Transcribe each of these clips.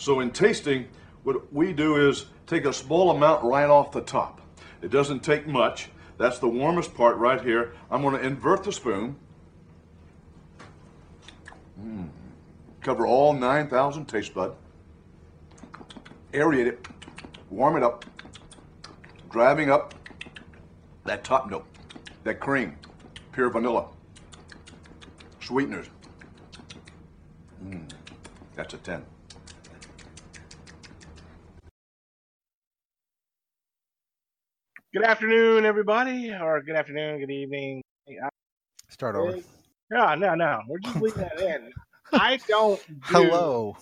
So in tasting, what we do is take a small amount right off the top. It doesn't take much. That's the warmest part right here. I'm going to invert the spoon. Mm. Cover all 9,000 taste bud. Aerate it. Warm it up. Driving up that top note, that cream, pure vanilla, sweeteners. Mm. That's a 10. Good afternoon, everybody, or good afternoon, good evening. Start over. No, no, no. We're just oh leaving that in. I don't. Do, Hello.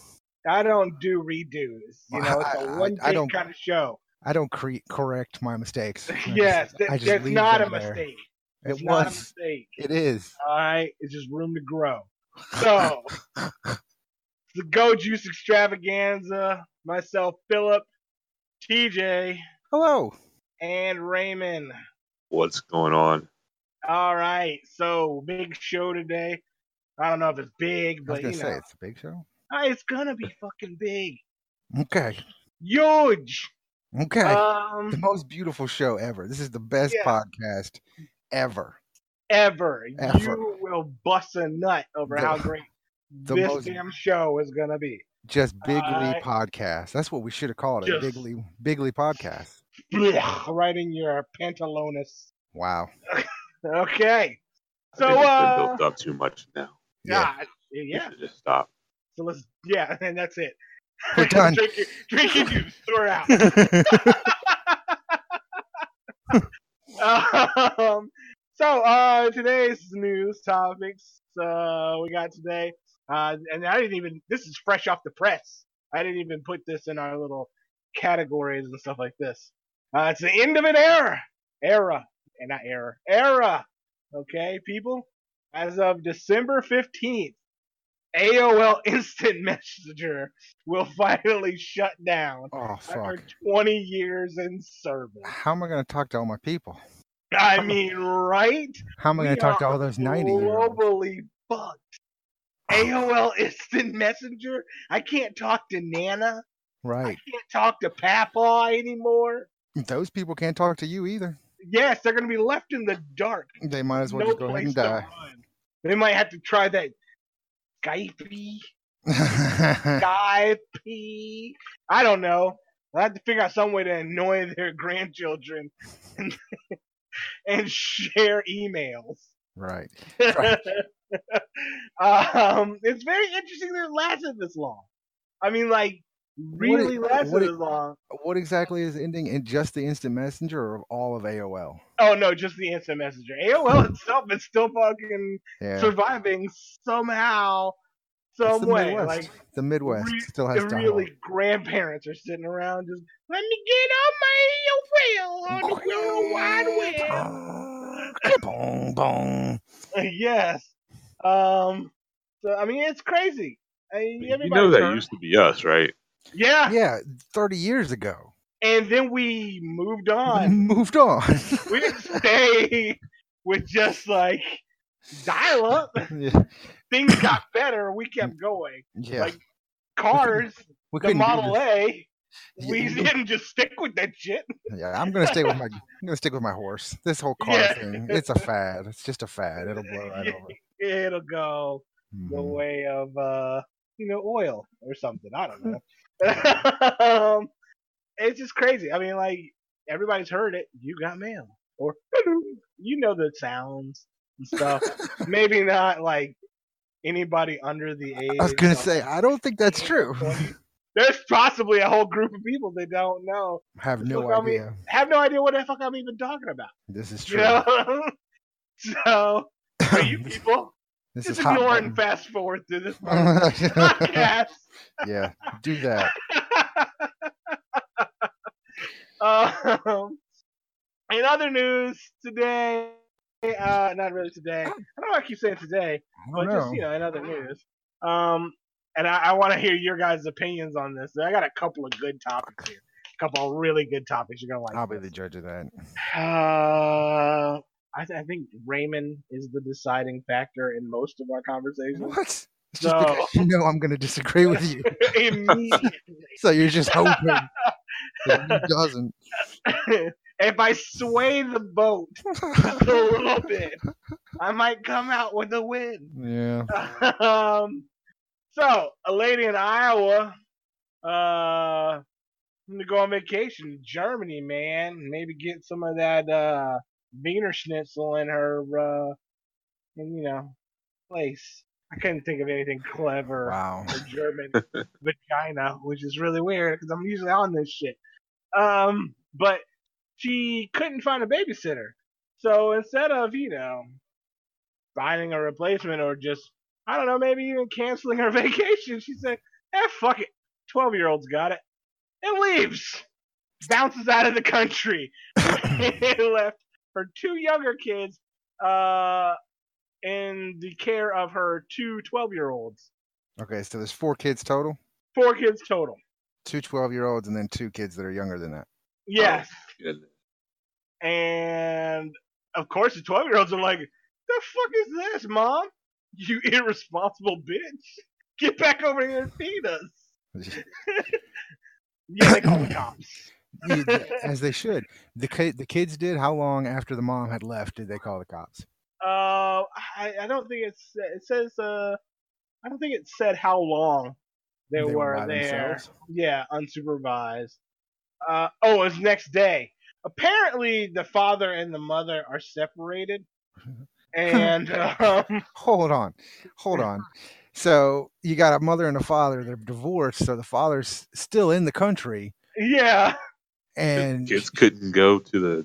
I don't do redos. You know, it's I- a I- one I take don't- kind of show. I don't cre- correct my mistakes. I yes, I just that's not a there. mistake. It It's not a mistake. It is. All right, it's just room to grow. So, the Go Juice Extravaganza. Myself, Philip, TJ, Hello. And Raymond. what's going on. All right, so big show today. I don't know if it's big, I was but gonna you say know, it's a big show. uh, it's gonna be fucking big, Okay. huge. Okay. the Um, most beautiful show ever. This is the best Yeah. podcast ever. ever. Ever. You will bust a nut over The- how great the this most- damn show is gonna be. Just Bigly I- Lee podcast. That's what we should have called it. Just- Bigly Lee Big Lee podcast. Blech, right in your pantalones. Wow. Okay. I So think it's been uh, built up too much now. Yeah. yeah, yeah. just stop. So let's yeah, and that's it. We're done. drink your, drink juice. Throw it out. um, so uh, today's news topics uh, we got today, uh, and I didn't even. This is fresh off the press. I didn't even put this in our little categories and stuff like this. Uh, it's the end of an era, era, and not era, era. Okay, people. As of December fifteenth, AOL Instant Messenger will finally shut down oh after 20 years in service. How am I gonna talk to all my people? I mean, right? How am I gonna talk to all those ninety? Globally fucked. AOL Instant Messenger. I can't talk to Nana. Right. I can't talk to Papa anymore. Those people can't talk to you either. Yes, they're gonna be left in the dark. They might as well no just go ahead and die. They might have to try that Skype. Skype. I don't know. I have to figure out some way to annoy their grandchildren and, and share emails. right. um, it's very interesting that it lasted this long. I mean, like, really What- lasted what- this long. What exactly is ending in just the instant messenger or of all of AOL? Oh no, just the instant messenger. AOL itself is still fucking Yeah. surviving somehow, It's some the way. Midwest. Like the Midwest re- still has the dial-up. really grandparents are sitting around just let me get on my AOL on the World Wide Web. Boom, boom. yes. Um. So I mean, it's crazy. I mean, You know that heard- used to be us, right? Yeah. Yeah, 30 years ago. And then we moved on. Moved on. we didn't stay with just like dial up. yeah. Things got better. We kept going. yeah. Like cars, we the Model. A. We Yeah. didn't just stick with that shit. Yeah, I'm gonna stay with my. I'm gonna stick with my horse. This whole car Yeah. thing, it's a fad. It's just a fad. It'll blow right over. It'll go the Mhm. way of uh, you know, oil or something. I don't know. Um, it's just crazy. I mean, like everybody's heard it. You got mail, or you know the sounds and stuff. Maybe not like anybody under the age. I was gonna of say, I don't think that's true. There's possibly a whole group of people that don't know. Have no Look, I mean, idea. Have no idea what the fuck I'm even talking about. This is You true. know? so for you people, this just is ignore and fast forward through this podcast. yeah, do that. um, in other news today, uh, not really today. I don't know why I keep saying today, but don't just know. you know, in other news. Um, and I, I want to hear your guys' opinions on this. I got a couple of good topics here. A couple of really good topics you're gonna like. I'll be the judge of that. Uh, I, th- I think Raymond is the deciding factor in most of our conversations. What? It's just So- because you know I'm going to disagree with you. Immediately. So you're just hoping that he doesn't. if I sway the boat a little bit, I might come out with a win. yeah. um, so a lady in Iowa, uh, to go on vacation to Germany, man. Maybe get some of that uh Wiener Schnitzel in her, uh, in, you know, place. I couldn't think of anything clever Wow. for German vagina, which is really weird because I'm usually on this shit. Um, but she couldn't find a babysitter, so instead of you know finding a replacement or just I don't know maybe even canceling her vacation, she said, "Eh, fuck it, twelve year old's got it," and leaves, bounces out of the country, left her two younger kids, uh, in the care of her two 12 year olds. Okay, so there's four kids total. Four kids total. Two 12 year olds and then two kids that are younger than that. Yes. Goodness. And of course, the 12 year olds are like, the fuck is this, mom? You irresponsible bitch. Get back over here and feed us. Yeah, they call the cops. As they should. The the kids did. How long after the mom had left did they call the cops? Uh, I, I don't think it's, it says, uh, I don't think it said how long they, They were by there. themselves? Yeah, unsupervised. Uh, oh, it's next day. Apparently, the father and the mother are separated, and um, Hold on, hold on. So you got a mother and a father. They're divorced, so the father's still in the country, yeah, and Kids couldn't go to the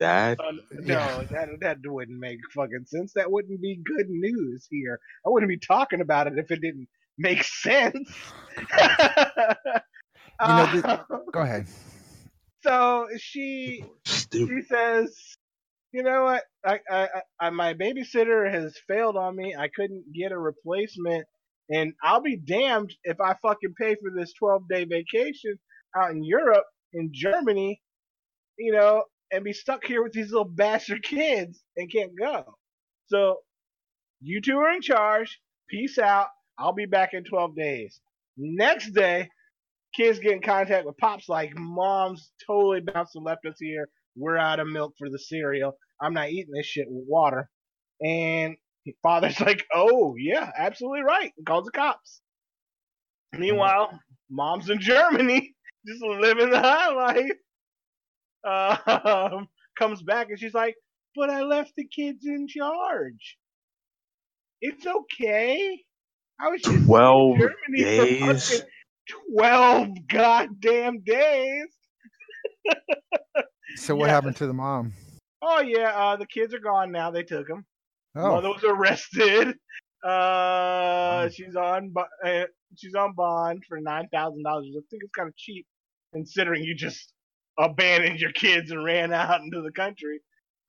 dad. uh, no, Yeah. that that wouldn't make fucking sense. That wouldn't be good news here. I wouldn't be talking about it if it didn't make sense. You know, the- Uh, go ahead. so she Stupid. she says, "You know what? I, I, I, I, my babysitter has failed on me. I couldn't get a replacement, and I'll be damned if I fucking pay for this 12 day vacation out in Europe, in Germany, you know, and be stuck here with these little bastard kids and can't go. So, you two are in charge. Peace out. I'll be back in 12 days. Next day." Kids get in contact with pops like, "Mom's totally bounced and left us here we're out of milk for the cereal. I'm not eating this shit with water. And father's like, oh, yeah, absolutely right. And calls the cops. Mm-hmm. Meanwhile, mom's in Germany, just living the high life. Um, comes back and she's like, but I left the kids in charge. It's okay. I was just in 12 Germany for days? fucking 12 goddamn days. So what Yeah. happened to the mom? Oh yeah, uh, the kids are gone now. They took them. Oh, Mother was arrested. Uh, she's on bu- uh, she's on bond for nine thousand dollars. I think it's kind of cheap considering you just abandoned your kids and ran out into the country.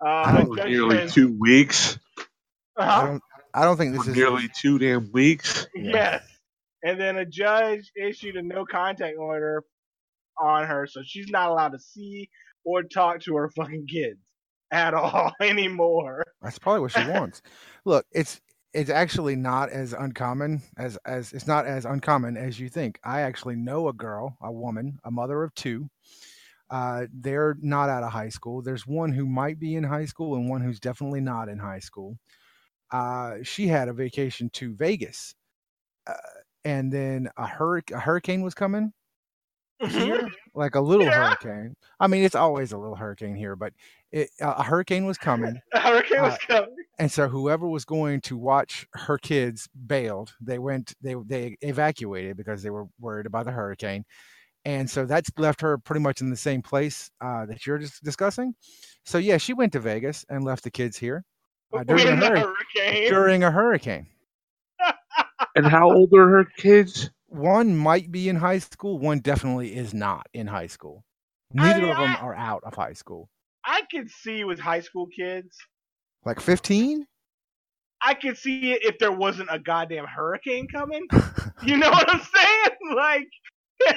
Uh, I Nearly says- two weeks. I Uh-huh. don't. I don't think this is. Nearly two damn weeks. Yes. And then a judge issued a no contact order on her, so she's not allowed to see or talk to her fucking kids at all anymore. That's probably what she wants. Look, it's it's actually not as uncommon as as it's not as uncommon as you think. I actually know a girl, a woman, a mother of two. Uh, they're not out of high school. There's one who might be in high school and one who's definitely not in high school. Uh, she had a vacation to Vegas, uh, and then a, hurric- a hurricane was coming here, like a little Yeah. hurricane. I mean, it's always a little hurricane here, but it, a hurricane was coming. A hurricane was Uh, coming. And so whoever was going to watch her kids bailed. They went they they evacuated because they were worried about the hurricane. And so that's left her pretty much in the same place uh, that you're just discussing. So yeah, she went to Vegas and left the kids here uh, during, a When the hurri- hurricane. during a hurricane. And how old are her kids? One might be in high school, one definitely is not in high school. Neither of them I- are out of high school. I could see with high school kids. Like 15? I could see it if there wasn't a goddamn hurricane coming. You know what I'm saying? Like,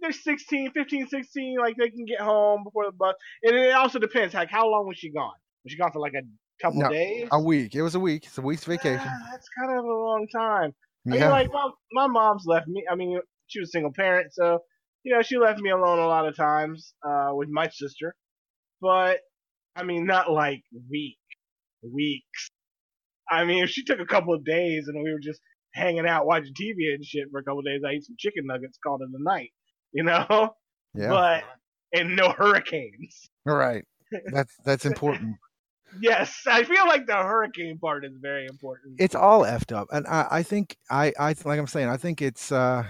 they're 16, 15, 16. Like, they can get home before the bus. And it also depends. Like, how long was she gone? Was she gone for like a couple No, days. A week. It was a week. It's a week's vacation. Ah, that's kind of a long time. I mean, Yeah. like my my mom's left me. I mean, she was a single parent, so you know she left me alone a lot of times uh, with my sister. But I mean, not like week weeks. I mean, if she took a couple of days and we were just hanging out watching TV and shit for a couple of days, I ate some chicken nuggets, called it a night. You know, yeah. but and no hurricanes. All right. That's that's important. Yes, I feel like the hurricane part is very important. It's all effed up, and I, I think I, I like I'm saying I think it's uh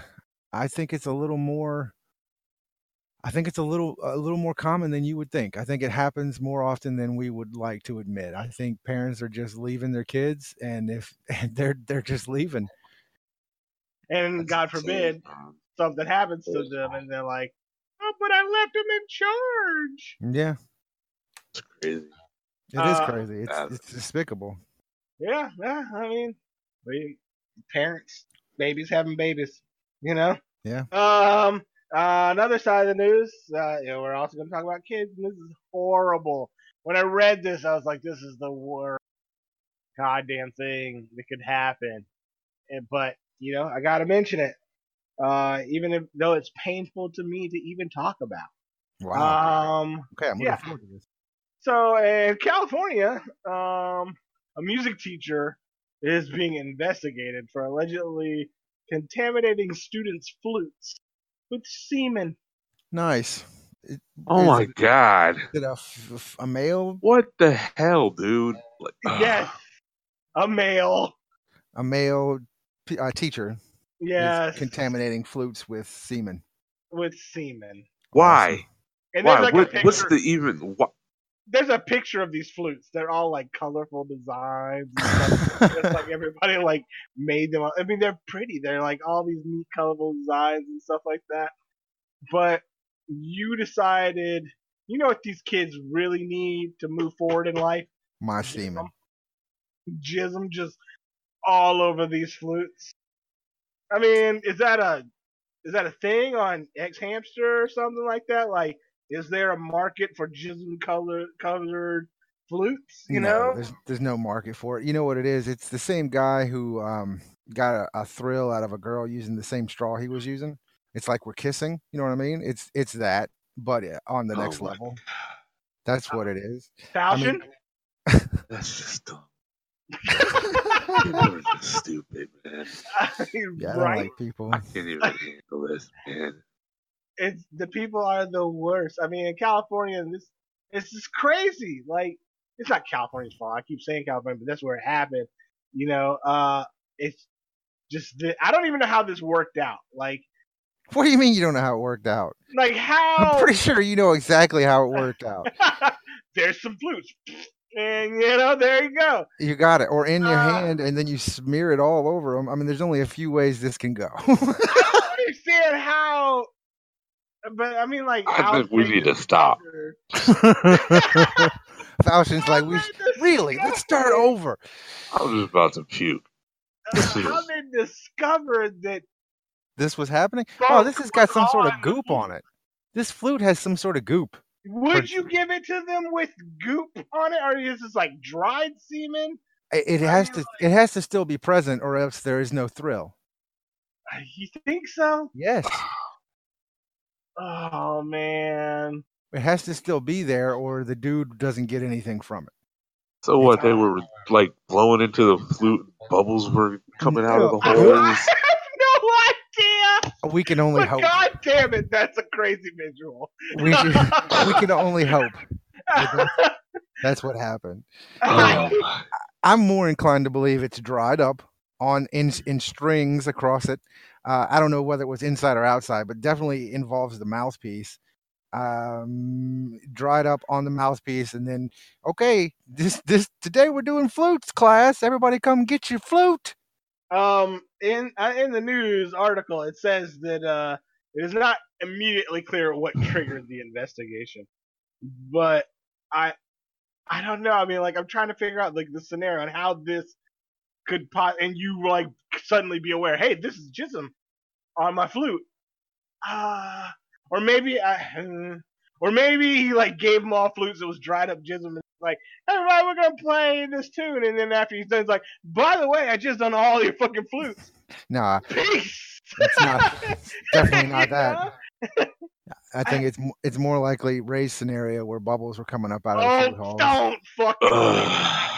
I think it's a little more. I think it's a little a little more common than you would think. I think it happens more often than we would like to admit. I think parents are just leaving their kids, and if and they're they're just leaving. and That's God forbid man. something happens to them, and they're like, "Oh, but I left him in charge." Yeah, It's crazy. It is Uh, crazy. It's that's- it's despicable. Yeah, yeah. I mean, we parents, babies having babies, you know. Yeah. Um. Uh, another side of the news. Uh, you know, we're also going to talk about kids, and this is horrible. When I read this, I was like, "This is the worst goddamn thing that could happen." And, but you know, I got to mention it, uh, even if though it's painful to me to even talk about. Wow. Um. okay, I'm looking yeah. forward to this. So in California, um, a music teacher is being investigated for allegedly contaminating students' flutes with semen. Nice. It- Oh my it- god. Is it a, f- f- a male What the hell, dude? Like, Yes, a male. a male uh, teacher is Yes, contaminating flutes with semen. with semen. Why? And Why? like What, a what's the even? What? There's a picture of these flutes. They're all like colorful designs. And stuff. it's like everybody like made them. I mean, they're pretty. They're like all these neat, colorful designs and stuff like that. But you decided, you know what these kids really need to move forward in life? My semen. Jism just all over these flutes. I mean, is that a is that a thing on X Hamster or something like that? Like, is there a market for jism color colored flutes? You no, know? there's there's no market for it. You know what it is? It's the same guy who um got a, a thrill out of a girl using the same straw he was using. It's like we're kissing. You know what I mean? It's it's that, but uh, on the Oh next my level. That's what it is. Falchion? That's just dumb. People are just stupid, man. Yeah, I don't right? like people. I can't even handle this, man. It's the people are the worst. I mean, in California, this it's just crazy. Like, it's not California's fault. I keep saying California, but that's where it happened. You know, uh, it's just the, I don't even know how this worked out. Like, What do you mean you don't know how it worked out? like how? I'm pretty sure you know exactly how it worked out. there's some flutes, and you know, there you go. You got it, or in your Uh, hand, and then you smear it all over them. I mean, there's only a few ways this can go. I don't understand how. But I mean, like, I think we need to stop. discovered- Falchions like we How sh- they really let's start over. I'm just about to puke. uh, how they discovered that This was happening. Oh, this has got some sort of goop on it. This flute has some sort of goop. Would you give it to them with goop on it, or is this like dried semen? It, it has mean, to. It has to still be present, or else there is no thrill. Uh, You think so? Yes, Oh man. it has to still be there, or the dude doesn't get anything from it. So what? They were like blowing into the flute. Bubbles were coming out of the I holes. have no idea. We can only But hope. God damn it, that's a crazy visual. We should, we can only hope. That's what happened. Oh, I'm more inclined to believe it's dried up on in in strings across it. Uh, I don't know whether it was inside or outside, but definitely involves the mouthpiece. Um, dried up on the mouthpiece, and then okay, this this today we're doing flutes class. Everybody come get your flute. um, in uh, in the news article, it says that uh, it is not immediately clear what triggered the investigation, but I I don't know. I mean, like I'm trying to figure out like the scenario and how this could pot, and you like suddenly be aware, hey, this is jism on my flute. Ah, or maybe I, uh, or maybe he like gave them all flutes that was dried up jism and like, everybody, we're gonna play this tune, and then after he's done, he's like, by the way, I just done all your fucking flutes. Nah, Peace. It's not- definitely not that. know? I think it's it's more likely Ray's scenario where bubbles were coming up out of the Oh, food halls. don't fucking.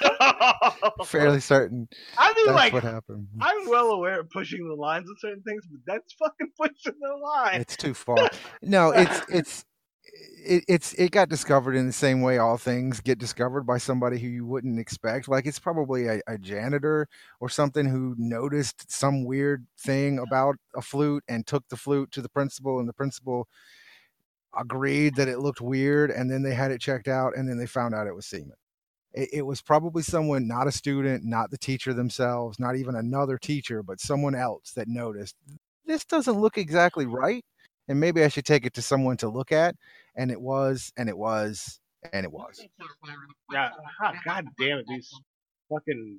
Fairly certain I mean, that's like, what happened. I'm well aware of pushing the lines of certain things, but that's fucking pushing the line. It's too far. No, it's it's it, it's it got discovered in the same way all things get discovered by somebody who you wouldn't expect. Like it's probably a, a janitor or something who noticed some weird thing about a flute and took the flute to the principal, and the principal agreed that it looked weird, and then they had it checked out, and then they found out it was semen. It, it was probably someone, not a student, not the teacher themselves, not even another teacher, but someone else that noticed this doesn't look exactly right and maybe I should take it to someone to look at. And it was, and it was, and it was. Yeah, God, ah, God damn it, these fucking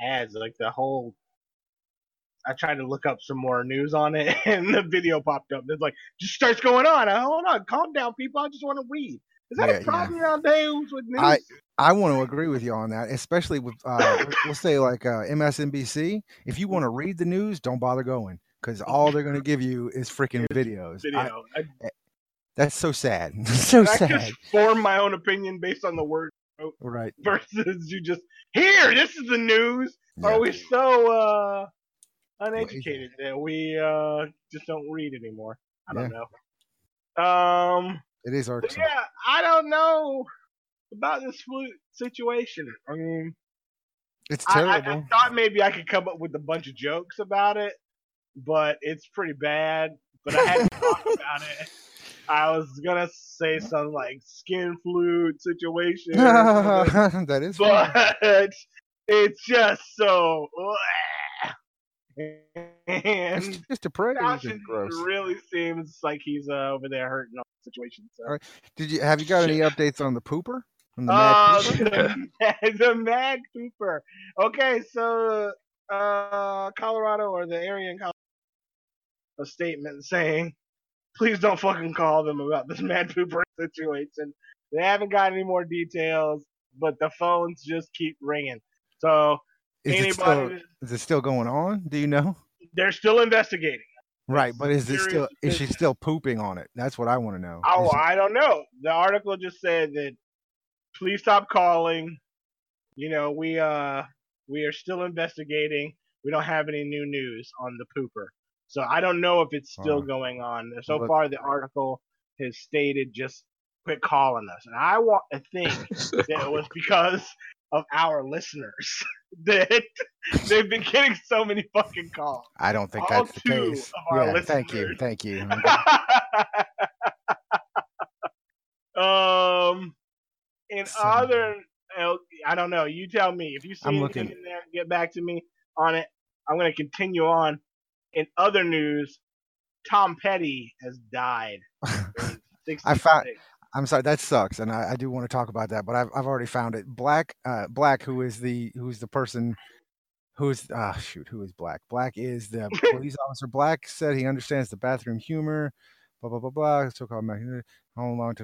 ads, like the whole. I tried to look up some more news on it, and the video popped up. It's like just starts going on. I, Hold on, calm down, people. I just want to read. Is that Yeah, a yeah. problem nowadays with news? I- I want to agree with you on that, especially with, uh, we'll say like uh, MSNBC. If you want to read the news, don't bother going because all they're going to give you is freaking videos. Video. I, that's so sad. so I sad. just form my own opinion based on the word Right. versus you just here. This is the news. Yeah. Are we so uh, uneducated that we uh, just don't read anymore? I don't know. Um. It is But yeah, I don't know about this flute situation. I mean, It's I, I, I thought maybe I could come up with a bunch of jokes about it, but it's pretty bad. But I had to talk about it. I was gonna say something like skin flute situation, that is funny. but it's just so. It's just a praise. Dawson It's gross. really seems like he's uh, over there hurting all the situation. So. Alright, Did you have you got any updates on the pooper? On the mad Uh, pooper? the, the Mad Pooper. Okay, so uh, Colorado or the area in Colorado, a statement saying, please don't fucking call them about this Mad Pooper situation. They haven't got any more details, but the phones just keep ringing. So Is it anybody, still that- is it still going on? Do you know? They're still investigating. Right, but is it serious still is she still pooping on it? That's what I want to know. Oh, it- I don't know. The article just said that please stop calling. You know, we uh we are still investigating. We don't have any new news on the pooper. So I don't know if it's still Wow. going on. So But- far the article has stated just quit calling us. And I want to think that it was because of our listeners that they've been getting so many fucking calls. I don't think all that's the case. Yeah, thank you, thank you. um, in So- other, uh, I don't know. You tell me if you see I'm anything looking- in there. Get back to me on it. I'm going to continue on. In other news, Tom Petty has died. I found- I'm sorry, that sucks, and I, I do want to talk about that, but I've I've already found it. Black, uh, Black, who is the who's the person who's ah shoot, who is Black? Black is the police officer. Black said he understands the bathroom humor. Blah blah blah blah. So-called home long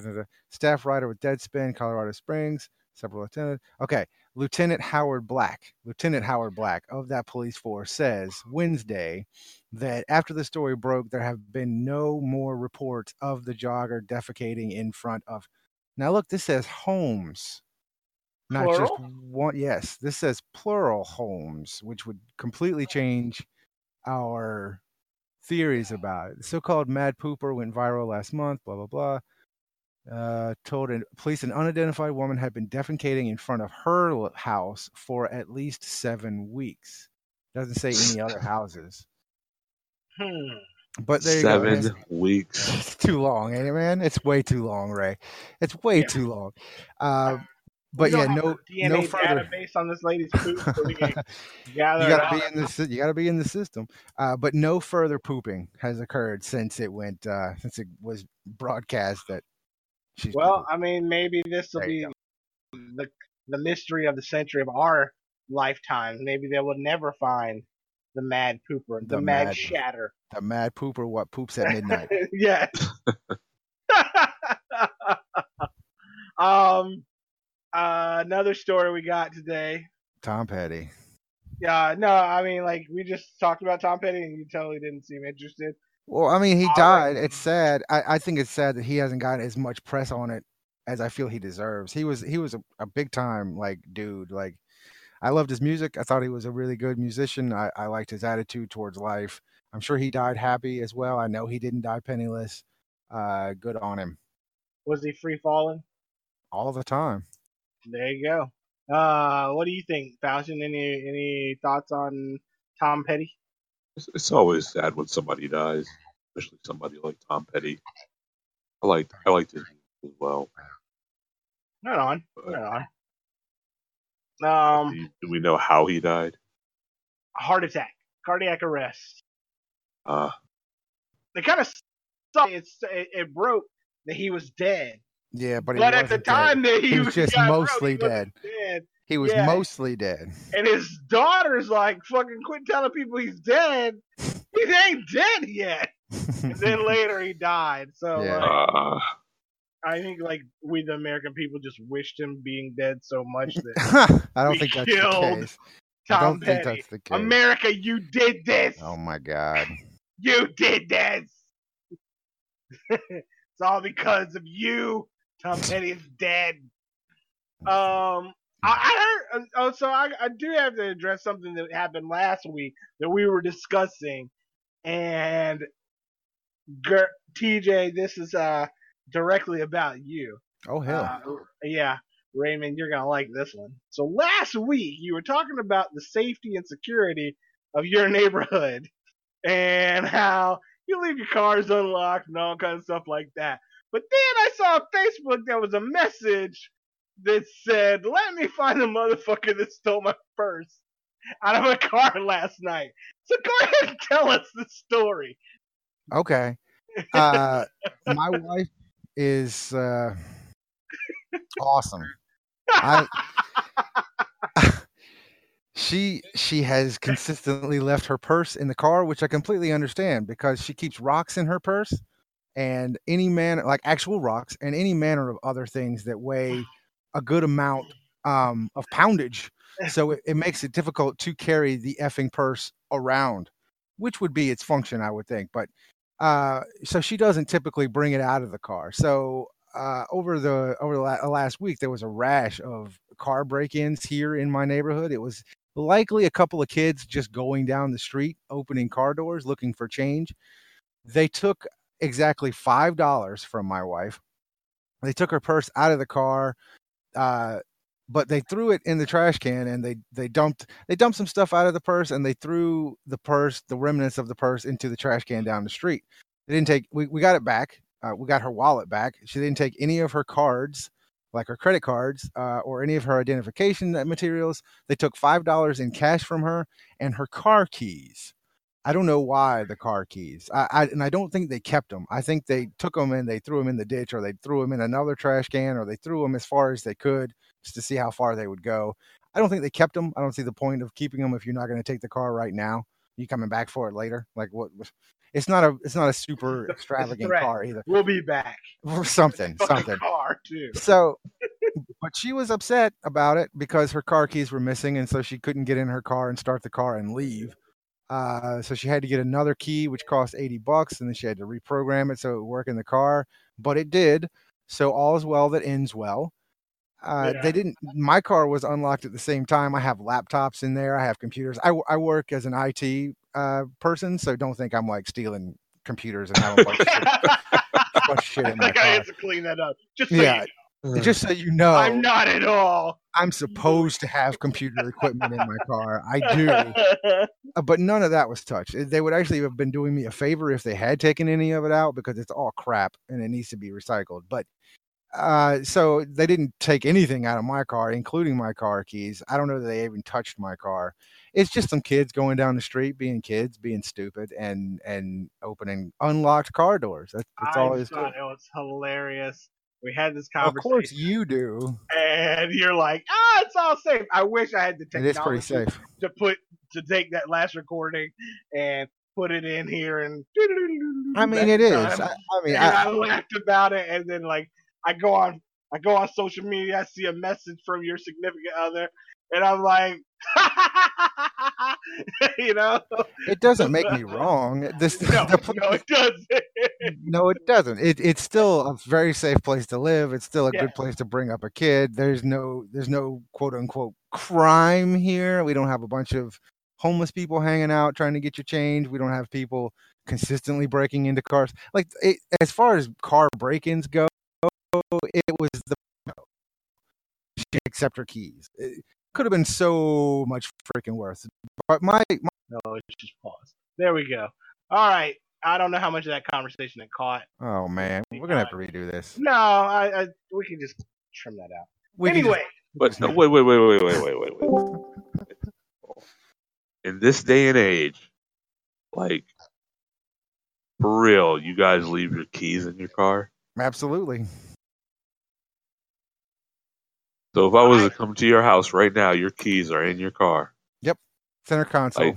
staff writer with Deadspin, Colorado Springs. Several lieutenant. Okay, Lieutenant Howard Black, Lieutenant Howard Black of that police force says Wednesday that after the story broke, there have been no more reports of the jogger defecating in front of. Now, look, this says homes, not just one. Yes, this says plural homes, which would completely change our theories about it. The so called mad pooper went viral last month, blah, blah, blah. Uh, told an, police an unidentified woman had been defecating in front of her house for at least seven weeks. Doesn't say any other houses. Hmm. But there you go. Seven weeks. it's too long, ain't it, man? It's way too long, Ray. It's way Yeah. too long. Uh, but yeah, no, DNA no further. database on this lady's poop, so we can gather you gotta be in the you gotta be in the system. Uh, but no further pooping has occurred since it went uh, since it was broadcast that she's Well. I mean, maybe this will be the the mystery of the century of our lifetime. Maybe they will never find the mad pooper, the, The mad, mad- shatter. the mad pooper what poops at midnight. yes. um. Uh, another story we got today. Tom Petty. Yeah, no, I mean like we just talked about Tom Petty and you totally didn't seem interested. Well, I mean, he All died. right. It's sad. I, I think it's sad that he hasn't gotten as much press on it as I feel he deserves. He was he was a, a big time like dude. Like I loved his music. I thought he was a really good musician. I, I liked his attitude towards life. I'm sure he died happy as well. I know he didn't die penniless. Uh, good on him. Was he free falling? All the time. There you go. Uh, what do you think, Falcon? Any any thoughts on Tom Petty? It's, it's always sad when somebody dies, especially somebody like Tom Petty. I liked I liked his music as well. Right on, But right on. Um, do, you- do we know how he died? heart attack, cardiac arrest. Uh, They kind of saw it's it, it broke that he was dead, Yeah, but, but, he at the time dead. that he, He was just got broke, mostly he dead. dead. He was yeah. mostly dead. And his daughter's like, "Fucking quit telling people he's dead. He ain't dead yet." And then later he died. So Yeah. like, uh, I think like we the American people just wished him being dead so much that I don't We think that's killed the case. I don't think that's the case. America, you did this. Oh my god. You did this. it's all because of you. Tom Petty is dead. Um, I, I heard. Oh, so I, I do have to address something that happened last week that we were discussing, and Ger- TJ, this is uh directly about you. Oh hell. Uh, yeah, Raymond, you're gonna like this one. So last week you were talking about the safety and security of your neighborhood and how you leave your cars unlocked and all kinds of stuff like that. But then I saw on Facebook there was a message that said, "Let me find the motherfucker that stole my purse out of my car last night." So go ahead and tell us the story. Okay. Uh, my wife is uh, awesome. I, she she has consistently left her purse in the car, which I completely understand because she keeps rocks in her purse and any man like actual rocks and any manner of other things that weigh a good amount um, of poundage. So it, it makes it difficult to carry the effing purse around, which would be its function, I would think. But uh, so she doesn't typically bring it out of the car. So uh, over the over the la- last week, there was a rash of car break-ins here in my neighborhood. It was likely a couple of kids just going down the street, opening car doors, looking for change. They took exactly five dollars from my wife. They took her purse out of the car, uh, but they threw it in the trash can and they they dumped they dumped some stuff out of the purse and they threw the purse, the remnants of the purse, into the trash can down the street. They didn't take. We, we got it back. Uh, we got her wallet back. She didn't take any of her cards, like her credit cards, uh, or any of her identification materials. They took five dollars in cash from her and her car keys. I don't know why the car keys. I, I and I don't think they kept them. I think they took them and they threw them in the ditch, or they threw them in another trash can, or they threw them as far as they could just to see how far they would go. I don't think they kept them. I don't see the point of keeping them if you're not going to take the car right now. You coming back for it later? Like what? It's not a. It's not a super extravagant car either. We'll be back. Or something. Something. car too. So, but she was upset about it because her car keys were missing, and so she couldn't get in her car and start the car and leave. Uh, so she had to get another key, which cost eighty bucks, and then she had to reprogram it so it would work in the car. But it did. So all is well that ends well. Uh, Yeah. They didn't. My car was unlocked at the same time. I have laptops in there. I have computers. I, I work as an IT uh, person, so don't think I'm like stealing computers and having a bunch of shit, bunch of shit in my think I car. have to clean that up. Just so Yeah, you know, Just so you know, I'm not at all. I'm supposed to have computer equipment in my car. I do, Uh, but none of that was touched. They would actually have been doing me a favor if they had taken any of it out because it's all crap and it needs to be recycled. But uh, so they didn't take anything out of my car, including my car keys. I don't know that they even touched my car. It's just some kids going down the street, being kids, being stupid, and and opening unlocked car doors. That's, that's all it is. it was hilarious. We had this conversation. Of course, you do. and you're like, "Ah, it's all safe." I wish I had the It technology is pretty safe. to put to take that last recording and put it in here and. I mean, it is. I, I mean, I, I laughed about it, and then like I go on I go on social media, I see a message from your significant other, and I'm like, you know, It doesn't make me wrong. This no, the no, it doesn't. no, it doesn't. It, it's still a very safe place to live. It's still a Yeah. good place to bring up a kid. There's no there's no quote unquote crime here. We don't have a bunch of homeless people hanging out trying to get your change. We don't have people consistently breaking into cars. Like it, as far as car break-ins go, it was the she accept her keys. It could have been so much freaking worse. But my, my No, it's just pause. There we go. All right. I don't know how much of that conversation it caught. oh man, we're gonna have to redo this. No, I, I we can just trim that out. We can just- anyway, But no, wait, wait, wait, wait, wait, wait, wait, wait. In this day and age, like for real, you guys leave your keys in your car. absolutely. So if I was I- to come to your house right now, your keys are in your car. Yep, center console. Like-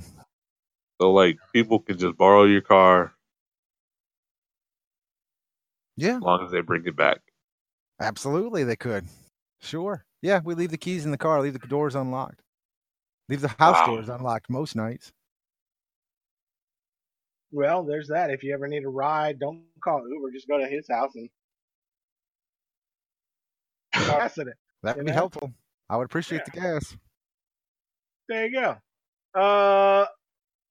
So like people can just borrow your car yeah, as long as they bring it back. absolutely they could. Sure. Yeah, we leave the keys in the car, leave the doors unlocked. Leave the house Wow. doors unlocked most nights. well, there's that. If you ever need a ride, don't call Uber. Just go to his house and gas in it. That would be know? helpful. I would appreciate the gas. There you go. Uh,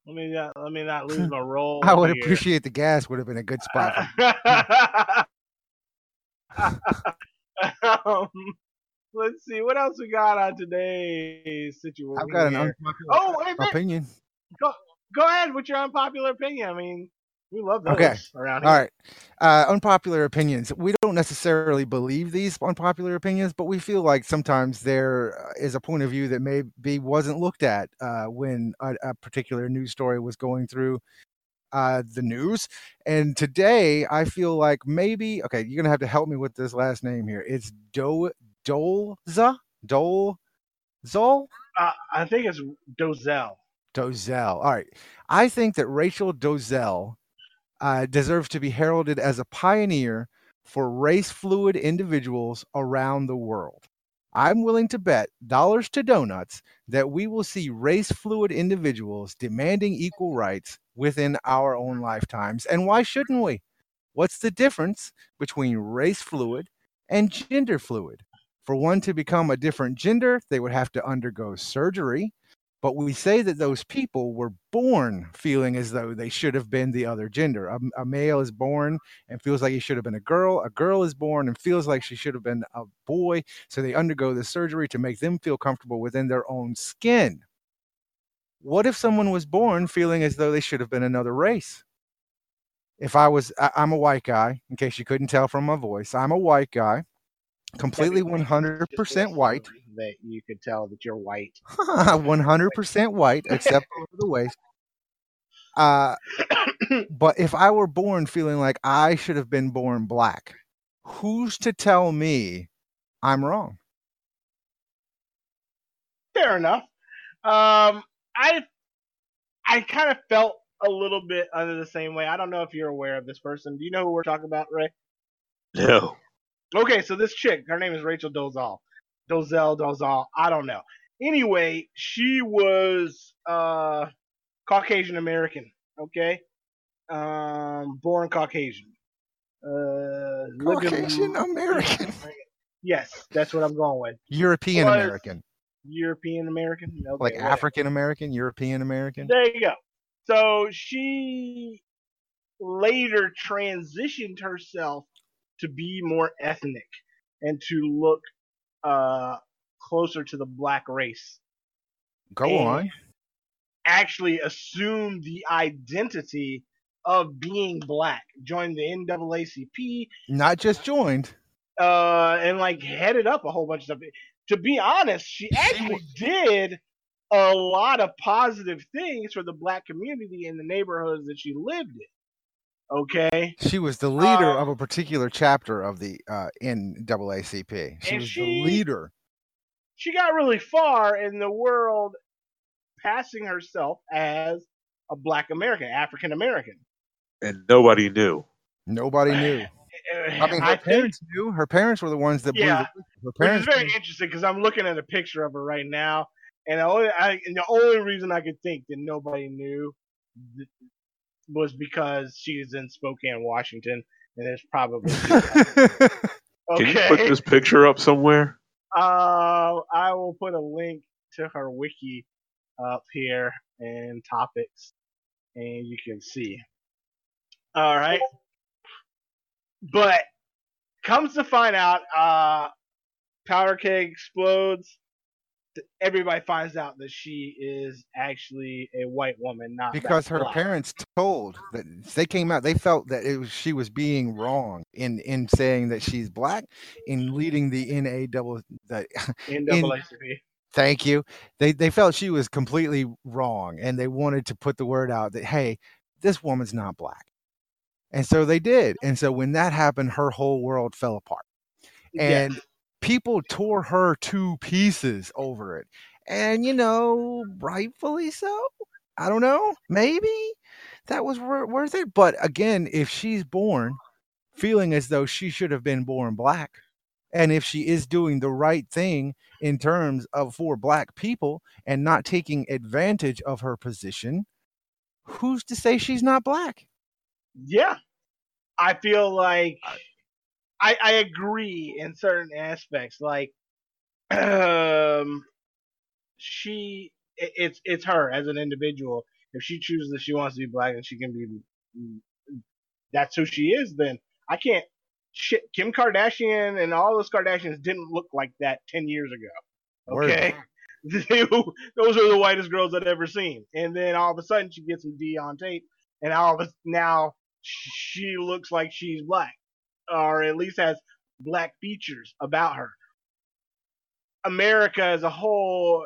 let me not, let me not lose my role. I would here. appreciate the gas would have been a good spot. for- um, let's see what else we got on today's situation. I've got an unpopular Oh, wait a minute. opinion. Go ahead with your unpopular opinion. I mean, we love those Okay. around here. All right. Uh, unpopular opinions. We don't necessarily believe these unpopular opinions, but we feel like sometimes there uh, a point of view that maybe wasn't looked at uh, when a, a particular news story was going through uh, the news. And today, I feel like maybe okay, you're gonna have to help me with this last name here. It's Do Dolza Dol Zol Uh, I think it's Dozell. Dozell. All right. I think that Rachel Dozell uh, deserves to be heralded as a pioneer for race fluid individuals around the world. I'm willing to bet dollars to donuts that we will see race fluid individuals demanding equal rights within our own lifetimes. And why shouldn't we? What's the difference between race fluid and gender fluid? For one to become a different gender, they would have to undergo surgery. But we say that those people were born feeling as though they should have been the other gender. A, a male is born and feels like he should have been a girl. A girl is born and feels like she should have been a boy. So they undergo the surgery to make them feel comfortable within their own skin. What if someone was born feeling as though they should have been another race? If I was, I, I'm a white guy, in case you couldn't tell from my voice, I'm a white guy, completely 100% white. That you could tell that you're white. 100% white, except for the waist. Uh, but if I were born feeling like I should have been born black, who's to tell me I'm wrong? Fair enough. Um, I I kind of felt a little bit under the same way. I don't know if you're aware of this person. Do you know who we're talking about, Ray? No. Okay, so this chick, her name is Rachel Dozal. Dozell, Dozal, I don't know. Anyway, she was uh Caucasian American, okay? Um born Caucasian. Uh Caucasian American. Yes, that's what I'm going with. European Was- American. European American? Okay, Like. African American, European American. There you go. So she later transitioned herself to be more ethnic and to look uh, closer to the black race. Go on. Actually assumed the identity of being black. Joined the NAACP Not just joined. uh, and like headed up a whole bunch of stuff. To be honest, she actually did a lot of positive things for the black community in the neighborhoods that she lived in. Okay, She was the leader Uh, of a particular chapter of the uh, NAACP. She was she- the leader. she got really far in the world, passing herself as a black American, African American. And nobody knew. Nobody knew. I mean, her I think, parents knew. Her parents were the ones that blew Yeah. the Her which is very knew. interesting because I'm looking at a picture of her right now, and the only I, and the only reason I could think that nobody knew th- was because she's in Spokane, Washington, and there's probably okay. Can you put this picture up somewhere? Uh, I will put a link to her wiki up here and topics, and you can see. All right, but comes to find out, uh, powder keg explodes. Everybody finds out that she is actually a white woman, not because her black. parents told that they came out they felt that it was, she was being wrong in in saying that she's black in leading the NA double the NAACP. thank you they they felt she was completely wrong and they wanted to put the word out that hey this woman's not black and so they did and so when that happened her whole world fell apart Yeah. People tore her to pieces over it and you know rightfully so? I don't know. Maybe that was worth it but again if she's born feeling as though she should have been born black and if she is doing the right thing in terms of for black people and not taking advantage of her position who's to say she's not black? Yeah, I feel like I I agree in certain aspects. Like, um, she it, it's it's her as an individual. If she chooses that she wants to be black and she can be, that's who she is. Then I can't. Shit, Kim Kardashian and all those Kardashians didn't look like that ten years ago. Okay. those are the whitest girls I've ever seen. And then all of a sudden she gets some D on tape, and all of a now she looks like she's black, or at least has black features about her. America as a whole,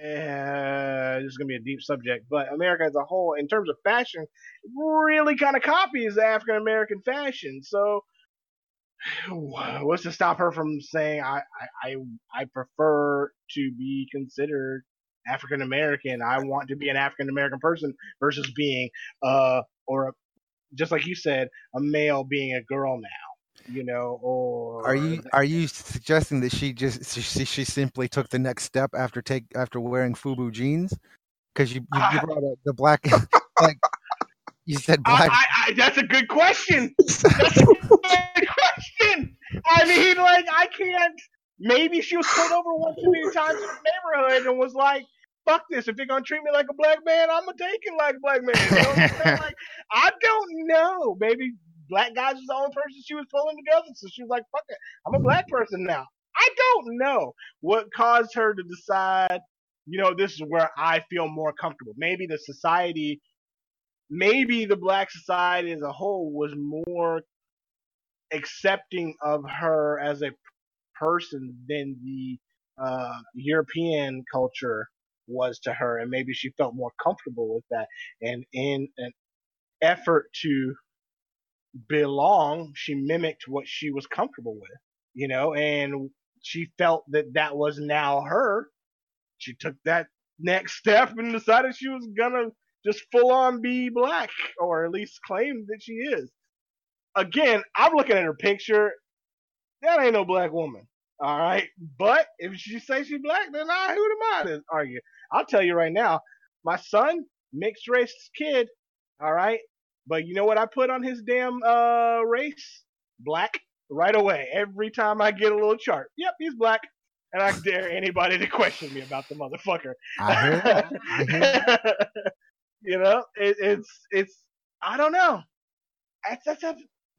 uh, this is gonna be a deep subject, but America as a whole, in terms of fashion, really kind of copies African American fashion. So, what's to stop her from saying I I I, prefer to be considered African American. I want to be an African American person versus being uh or a, just like you said, a male being a girl now. You know, or Are you are you suggesting that she just she, she simply took the next step after take after wearing FUBU jeans? Because you, you, you ah. brought up the black like you said black. I, I, that's a good question. That's a good question. I mean, like, I can't. Maybe she was pulled over one too many times in the neighborhood and was like, "Fuck this! If they're gonna treat me like a black man, I'm gonna take it like a black man." You know what I'm saying? Like, I don't know. Maybe black guys was the only person she was pulling together, so she was like, "Fuck it, I'm a black person now." I don't know what caused her to decide. You know, this is where I feel more comfortable. Maybe the society maybe the black society as a whole was more accepting of her as a person than the uh, European culture was to her, and maybe she felt more comfortable with that. And in an effort to belong, she mimicked what she was comfortable with, you know, and she felt that that was now her. She took that next step and decided she was gonna just full on be black, or at least claim that she is. Again, I'm looking at her picture. That ain't no black woman. All right. But if she says she's black, then I who am I to argue? I'll tell you right now, my son, mixed race kid, all right. But you know what I put on his damn uh race? Black right away. Every time I get a little chart. Yep, he's black. And I dare anybody to question me about the motherfucker. I hear that. I hear that. you know, it, it's it's I don't know. That's that's a,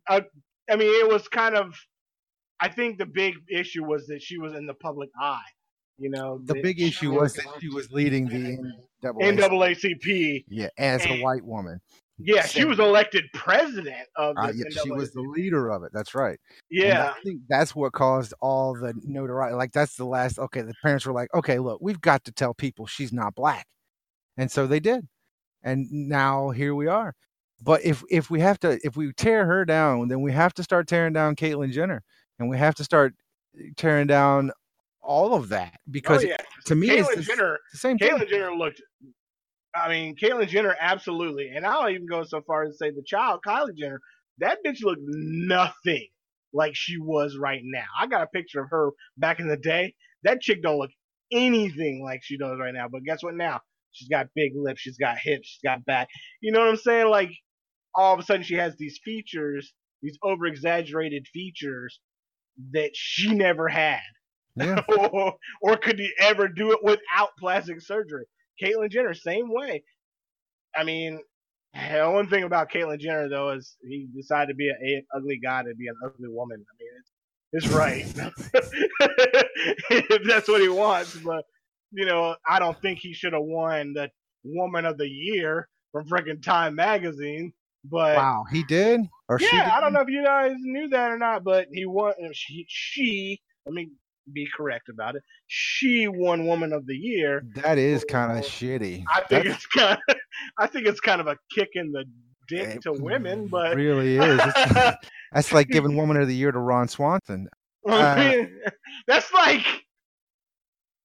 a, I mean, it was kind of. I think the big issue was that she was in the public eye. You know, The big issue was that she was leading the NAACP. NAACP. Yeah, as a white woman. Yeah, she was elected president of the Uh, yeah, she was the leader of it. That's right. And Yeah, I think that's what caused all the notoriety. Like that's the last. Okay, the parents were like, okay, look, we've got to tell people she's not black, and so they did, and now here we are. But if if we have to, if we tear her down, then we have to start tearing down Caitlyn Jenner, and we have to start tearing down all of that oh because yeah. to me it's Caitlyn the, Jenner the same thing. Caitlyn Jenner looked. I mean, Caitlyn Jenner absolutely, and I'll even go so far as to say the child, Kylie Jenner, that bitch looked nothing like she was right now. I got a picture of her back in the day. That chick don't look anything like she does right now. But guess what? Now she's got big lips, she's got hips, she's got back. You know what I'm saying? Like all of a sudden she has these features, these over exaggerated features that she never had. Yeah. or, or could he ever do it without plastic surgery? Caitlyn Jenner, same way. I mean, the one thing about Caitlyn Jenner though is he decided to be an ugly guy to be an ugly woman. I mean, it's, it's right if that's what he wants. But you know, I don't think he should have won the Woman of the Year from freaking Time magazine. But Wow, he did? Or she yeah? I don't know if you guys knew that or not, but he won. She, she let me be correct about it. She won Woman of the Year. That is kind of shitty. I think That's- it's kind. Of, I think it's kind of a kick in the dick It to women, but really is. That's like giving Woman of the Year to Ron Swanson. I mean, that's like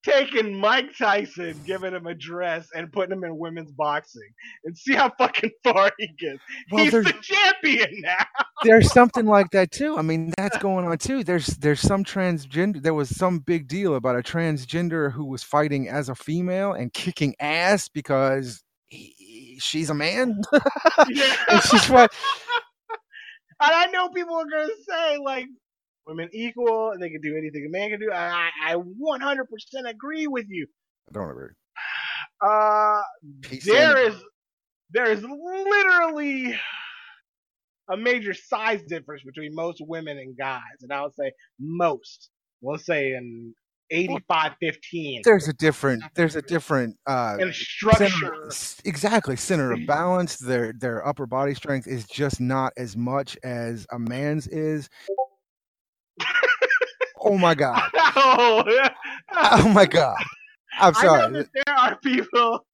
taking Mike Tyson, giving him a dress, and putting him in women's boxing, and see how fucking far he gets. Well, He's the champion now. there's something like that too. I mean, that's going on too. There's there's some transgender. There was some big deal about a transgender who was fighting as a female and kicking ass because he, she's a man. Yeah. and she's what? And I know people are gonna say like women equal, they can do anything a man can do. And I, I 100% agree with you. I don't agree. Uh, Peace there is there is literally a major size difference between most women and guys, and I would say most. We'll say in 85-15 There's a different. There's a different. Uh, center, structure. s- exactly center of balance. Their their upper body strength is just not as much as a man's is. Oh my god! oh, yeah. Oh my god! I'm sorry. there are people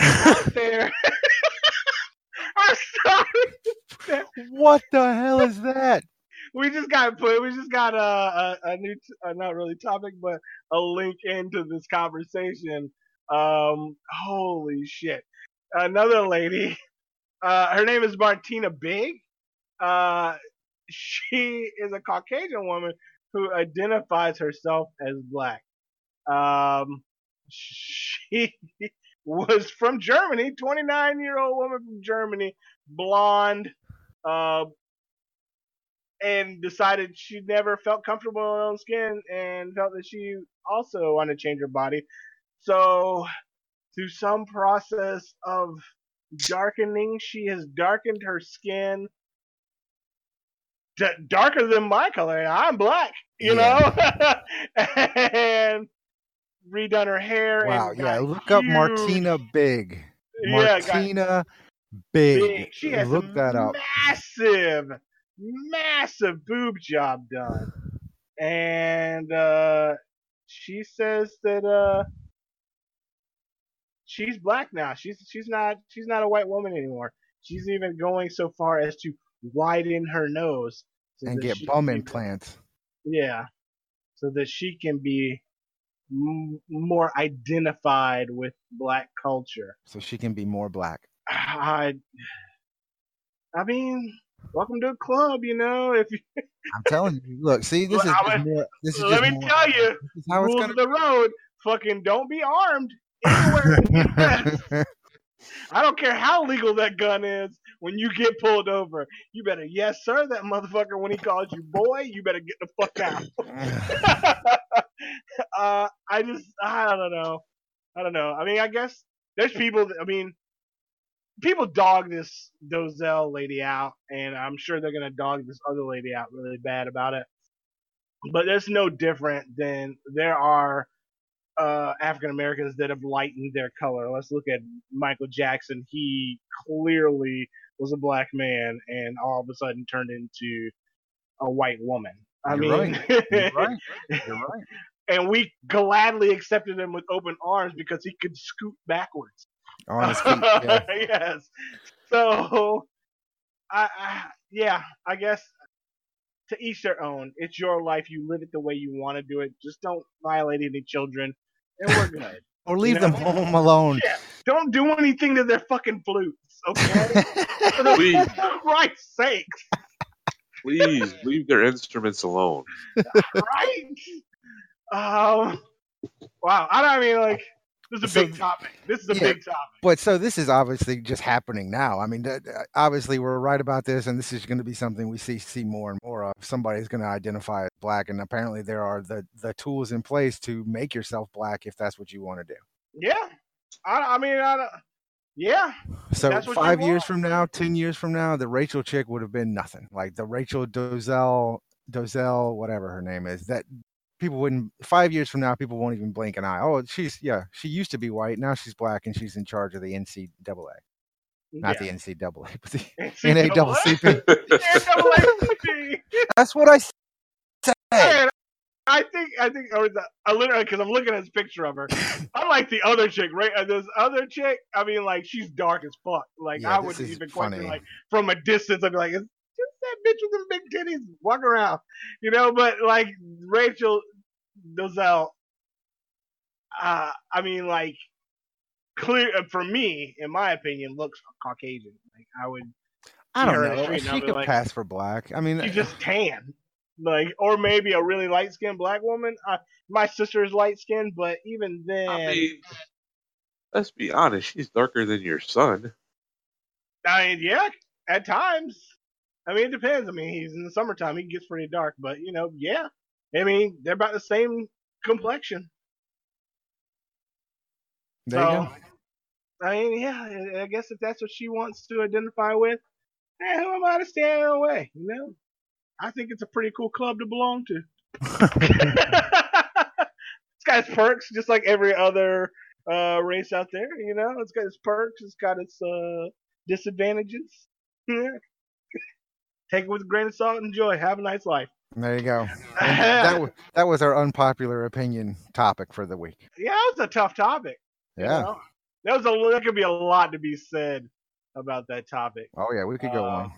out there. I'm sorry. What the hell is that? we just got put. We just got a a, a new, t- uh, not really topic, but a link into this conversation. Um, holy shit! Another lady. Uh, her name is Martina Big. Uh, she is a Caucasian woman who identifies herself as black. Um, she was from Germany, 29 year old woman from Germany, blonde, uh, and decided she never felt comfortable in her own skin and felt that she also wanted to change her body. So, through some process of darkening, she has darkened her skin. D- darker than my color. and I'm black, you know, and redone her hair. Wow. Yeah. Look up Martina Big. Yeah, Martina Big. big. She has Look that up. massive, massive boob job done, and uh, she says that uh, she's black now. She's she's not she's not a white woman anymore. She's even going so far as to widen her nose so And get bum implants. Yeah, so that she can be m- more identified with black culture. So she can be more black. I, I mean, welcome to a club, you know. If you, I'm telling you. Look, see, this is Well, just I'm- more. This is let just me more- tell you, is rules gonna of the road, fucking don't be armed anywhere. in the US. I don't care how legal that gun is. When you get pulled over, you better yes sir that motherfucker. When he calls you boy, you better get the fuck out. uh, I just, I don't know. I don't know. I mean, I guess there's people. That, I mean, people dog this Dozell lady out, and I'm sure they're gonna dog this other lady out really bad about it. But it's no different than there are uh, African Americans that have lightened their color. Let's look at Michael Jackson. He clearly was a black man, and all of a sudden turned into a white woman. I You're mean, You're right. You're right. and we gladly accepted him with open arms because he could scoot backwards. On his feet. Yeah. yes. So, I, I yeah, I guess to each their own. It's your life. You live it the way you want to do it. Just don't violate any children, and we're good. Or leave You them home alone. Yeah. don't do anything to their fucking flutes, okay? For the Christ's sakes. Please leave their instruments alone. right? Um, wow. I don't I mean like this is a So- big topic. This is a Yeah. big topic. But so this is obviously just happening now. I mean, that- uh, obviously we're right about this, and this is going to be something we see see more and more of. Somebody's going to identify as black, and apparently there are the the tools in place to make yourself black if that's what you want to do. Yeah. I, I mean, I yeah. So That's what you five years from now, ten years from now, the Rachel chick would have been nothing. Like the Rachel Dozell, Dozell, whatever her name is. That people wouldn't. Five years from now, people won't even blink an eye. Oh, she's yeah, she used to be white. Now she's black, and she's in charge of the NCAA, not yeah. the NCAA, but the. NAACP. NAACP. That's what I said. Man, I think I think or the, I literally because I'm looking at this picture of her. Unlike the other chick, right? This other chick, I mean, like she's dark as fuck. Like Yeah, I wouldn't even question, like from a distance, I'd be like, "Is bitch with them big titties walk around?" You know. But like Rachel Dozell, uh, I mean, like clear uh, for me, in my opinion, looks Caucasian. Like I would, I don't her in the know. street and I'll She could like- pass for black. I mean, she's just tan. Like, or maybe a really light skinned black woman. Uh, my sister is light skinned, but even then, I mean, let's be honest. She's darker than your son. I mean, yeah, at times. I mean, it depends. I mean, he's in the summertime; he gets pretty dark. But you know, yeah. I mean, they're about the same complexion. there you go. I mean, yeah. I- guess if that's what she wants to identify with, eh, who am I to stand in her way? You know, I think it's a pretty cool club to belong to. it's got its perks, just like every other uh, race out there. You know, it's got its perks. It's got its uh, disadvantages. Take it with a grain of salt. Enjoy. Have a nice life. There you go. That was that was our unpopular opinion topic for the week. yeah, that was a tough topic. you Yeah. know? That was a. There could be a lot to be said about that topic. Oh yeah, we could go Uh, on,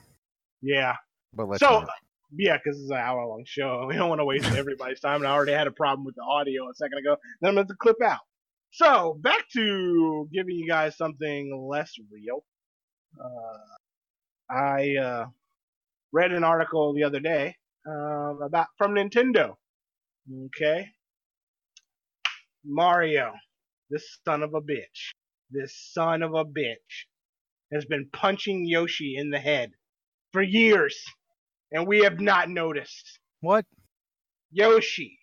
Yeah. but let's. so not. yeah, because it's an hour long show. We don't want to waste everybody's time. And I already had a problem with the audio a second ago. Then I'm going to clip out. So back to giving you guys something less real. Uh, I uh, read an article the other day um, about from Nintendo. Okay, Mario, this son of a bitch, this son of a bitch, has been punching Yoshi in the head for years and we have not noticed. what? Yoshi.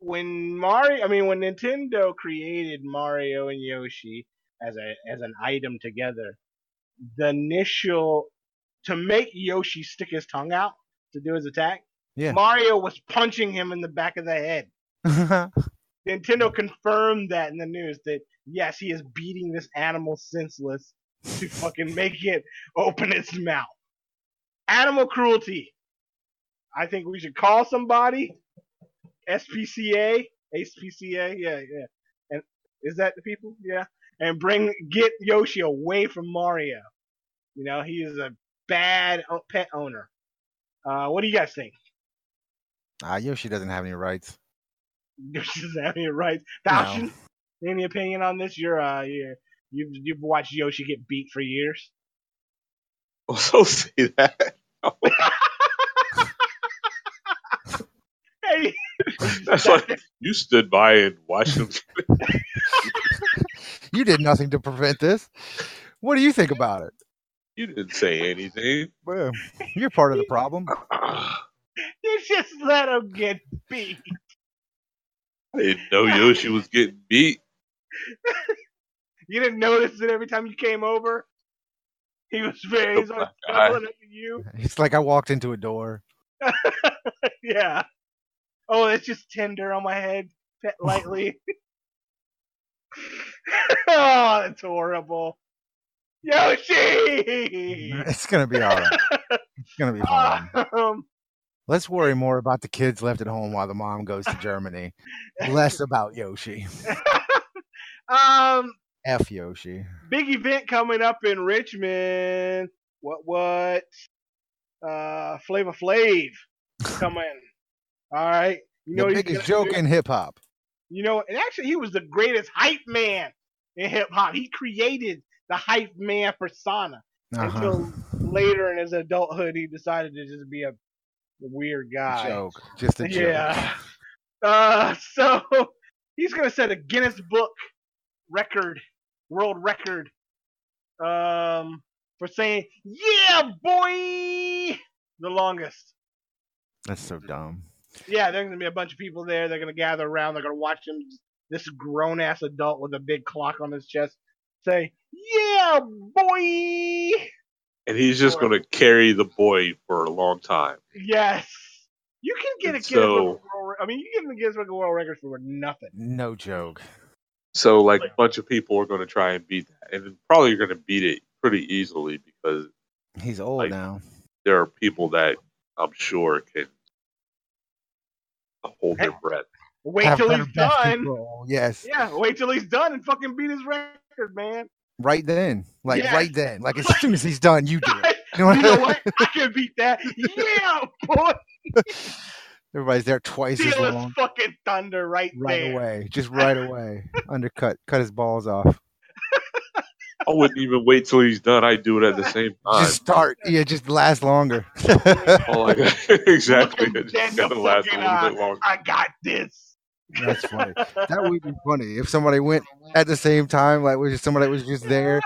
When Mario, I mean, when Nintendo created Mario and Yoshi as a as an item together, the initial to make Yoshi stick his tongue out to do his attack, Yeah. Mario was punching him in the back of the head. Nintendo confirmed that in the news that yes, he is beating this animal senseless to fucking make it open its mouth. Animal cruelty. I think we should call somebody. SPCA, SPCA, yeah, yeah. And is that the people? Yeah. And bring get Yoshi away from Mario. You know, he is a bad pet owner. Uh, what do you guys think? Ah, Yoshi doesn't have any rights. Yoshi doesn't have any rights. No. Any opinion on this? You're uh, you're, you've you've watched Yoshi get beat for years. Well, so say that. Hey, That's like you stood by and watched him. You did nothing to prevent this. What do you think about it? You didn't say anything. Well, you're part of the problem. you just let him get beat. I didn't know Yoshi was getting beat. You didn't notice it every time you came over. He was very he's always Oh my God. snuggling up to you. It's like I walked into a door. yeah. Oh, it's just tender on my head, pet lightly. oh, that's horrible. Yoshi. It's gonna be all right. It's gonna be fine. um, Let's worry more about the kids left at home while the mom goes to Germany. Less about Yoshi. um, F Yoshi. big event coming up in Richmond. What what? Uh, Flavor Flav coming. All right. You know the he's biggest joke do? in hip hop. You know, and actually, he was the greatest hype man in hip hop. He created the hype man persona. Uh-huh. until later in his adulthood he decided to just be a weird guy. joke, just a joke. Yeah. Uh, so he's gonna set a Guinness Book record, world record, um, for saying "Yeah, boy" the longest. That's so dumb. Yeah, there's gonna be a bunch of people there. They're gonna gather around. They're gonna watch him. This grown ass adult with a big clock on his chest say, "Yeah, boy." and he's just going to carry the boy for a long time. Yes. You can get a And Guinness so- World. I mean, you can get a Guinness Book of World Records for nothing. No joke. So, like, a bunch of people are going to try and beat that, and probably you're going to beat it pretty easily because He's old Like- now. there are people that I'm sure can hold their breath. Wait Have till he's done. control. Yes. Yeah, wait till he's done and fucking beat his record, man. Right then. Like Yes. right then. Like as soon as he's done, you do it. you know what? I can beat that. Yeah, boy. Everybody's there twice as Steal his long. fucking thunder right, Right there. away. Just right away. Undercut. Cut his balls off. I wouldn't even wait till he's done. I'd do it at the same time. Just start. Yeah, just last longer. Oh, like, exactly. Look him It dead just gotta last a little bit uh, longer. I got this. That's funny. That would be funny if somebody went at the same time, like was somebody that was just there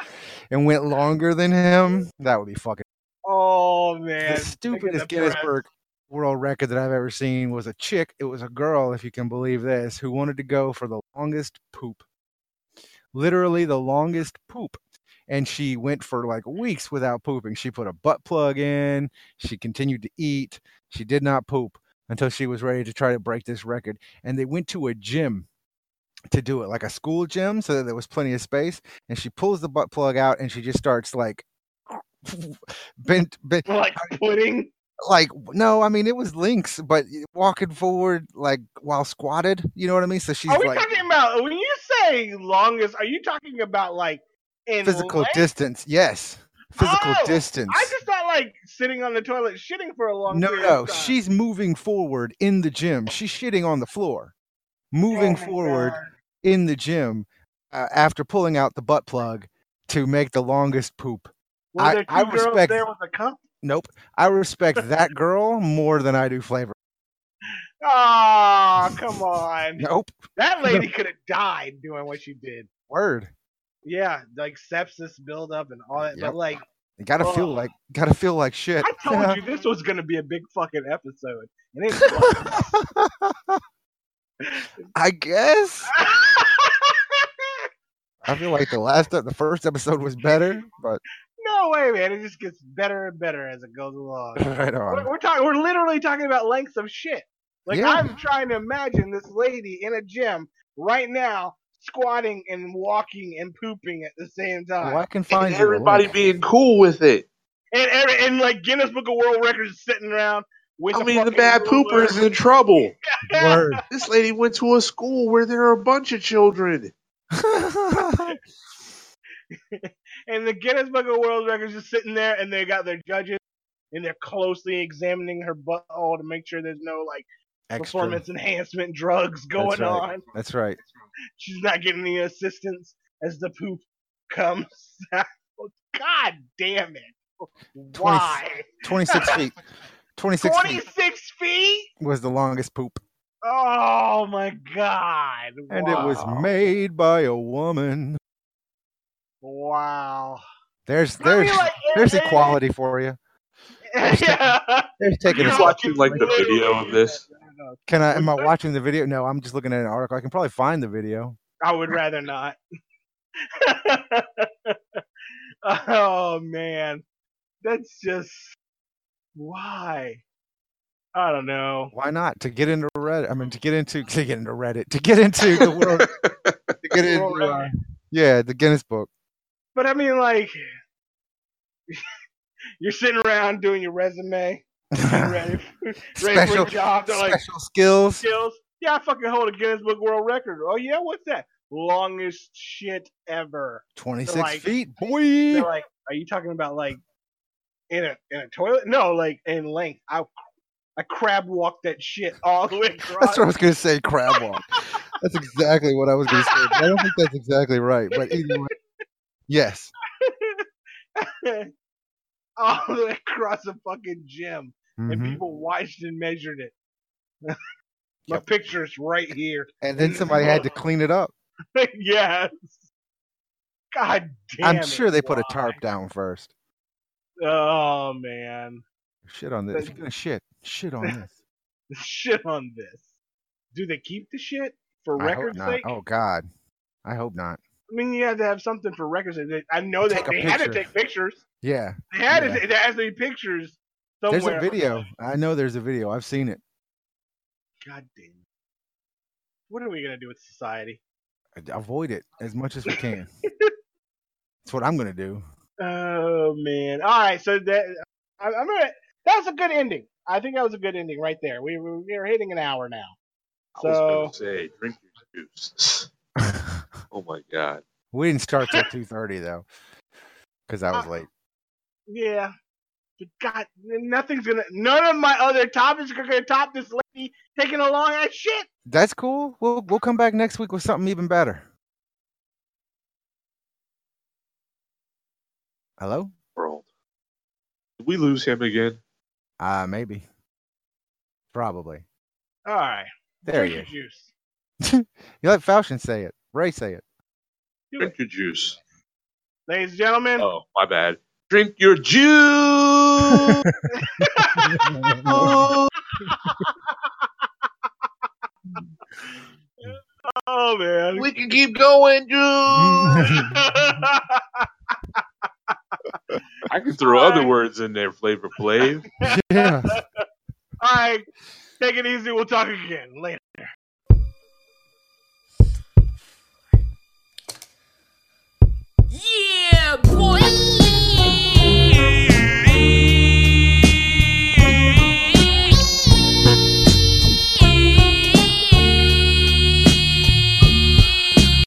and went longer than him. That would be fucking. Oh man. the stupidest Book World Record that I've ever seen was a chick. It was a girl, if you can believe this, who wanted to go for the longest poop. Literally the longest poop. And she went for like weeks without pooping. She put a butt plug in. She continued to eat. She did not poop until she was ready to try to break this record. And they went to a gym to do it, like a school gym, so that there was plenty of space. And she pulls the butt plug out and she just starts like bent, bent like pudding. like no, I mean it was links, but walking forward like while squatted, you know what I mean? So she's Are we like talking about when you say longest? Are you talking about like in physical length? distance. Yes. Physical Oh, distance. I just thought like sitting on the toilet shitting for a long time. no, no, she's moving forward in the gym. She's shitting on the floor, moving Oh forward God. in the gym uh, after pulling out the butt plug to make the longest poop. Were I- there two I girls respect- there with a cup? Nope. I respect that girl more than I do flavor. Oh, come on. Nope. That lady could have died doing what she did. Word. Yeah, like sepsis buildup and all that. Yep. But like, Gotta feel like gotta feel like shit. I told you this was gonna be a big fucking episode. And it. I guess. I feel like the last the first episode was better, but no way, man. It just gets better and better as it goes along. right We're, on. we're talking. We're literally talking about lengths of shit. Like Yeah. I'm trying to imagine this lady in a gym right now, squatting and walking and pooping at the same time. Well, I can find And everybody link. being cool with it. And, and and like Guinness Book of World Records sitting around with. I the mean, the bad ruler. pooper is in trouble. Word. This lady went to a school where there are a bunch of children. and the Guinness Book of World Records is sitting there, and they got their judges, and they're closely examining her butthole to make sure there's no like Extra. performance enhancement drugs going That's right. on. That's right. She's not getting any assistance as the poop comes out. God damn it! Why? 26 feet. 26 feet 26 feet? was the longest poop. Oh my god! And it was made by a woman. Wow. There's there's like, there's it- it- equality for you. yeah. There's taking You're Just watching like the video of this. Can I am I watching the video? No, I'm just looking at an article. I can probably find the video. I would rather not. oh man, that's just why. I don't know. Why not? To get into Reddit. I mean to get into to get into Reddit. To get into the world to get into World uh, yeah, the Guinness book. But I mean, like, you're sitting around doing your resume, getting ready, for, ready for special a job. They're like, special skills. skills. Yeah, I fucking hold a Guinness Book World Record. Oh yeah, what's that? Longest shit ever. 26 like- feet, They're boy. like, are you talking about like in a in a toilet? No, like in length. I I crab walked that shit all the way across. That's what I was gonna say, crab walk. That's exactly what I was gonna say. I don't think that's exactly right. But either way, yes. all the way across the fucking gym, and Mhm. people watched and measured it. My Yep. picture's right here. And then somebody had to clean it up. yes. God damn. I'm sure it, they put a tarp down first. Oh man, Shit on this. If you're gonna shit, shit on this. shit on this. Do they keep the shit for I hope records' not. sake? Oh God, I hope not. I mean, you have to have something for records. I know that Take they had to take pictures. Yeah, They had Yeah. to. There has to be pictures somewhere. there's a video. I know there's a video. I've seen it. God damn. What are we gonna do with society? Avoid it as much as we can. That's what I'm gonna do. Oh man! All right, so that I, I'm gonna. That was a good ending. I think that was a good ending right there. We were we are hitting an hour now. I was So- gonna say, drink your juice. oh my god. we didn't start till two thirty though, because I was Uh, late. Yeah. But God, nothing's gonna. None of my other topics are gonna top this lady taking a long ass shit. That's cool. We'll we'll come back next week with something even better. Hello? World. Did we lose him again? Uh maybe. Probably. All right. There drink he your juice. You let Falchion say it. Ray say it. Do Drink it. your juice. Ladies and gentlemen, Oh, my bad drink your juice. oh man, we can keep going, juice. I can throw All other right. words in there, Flavor play. Yeah. All right, take it easy. We'll talk again later. Yeah, boy.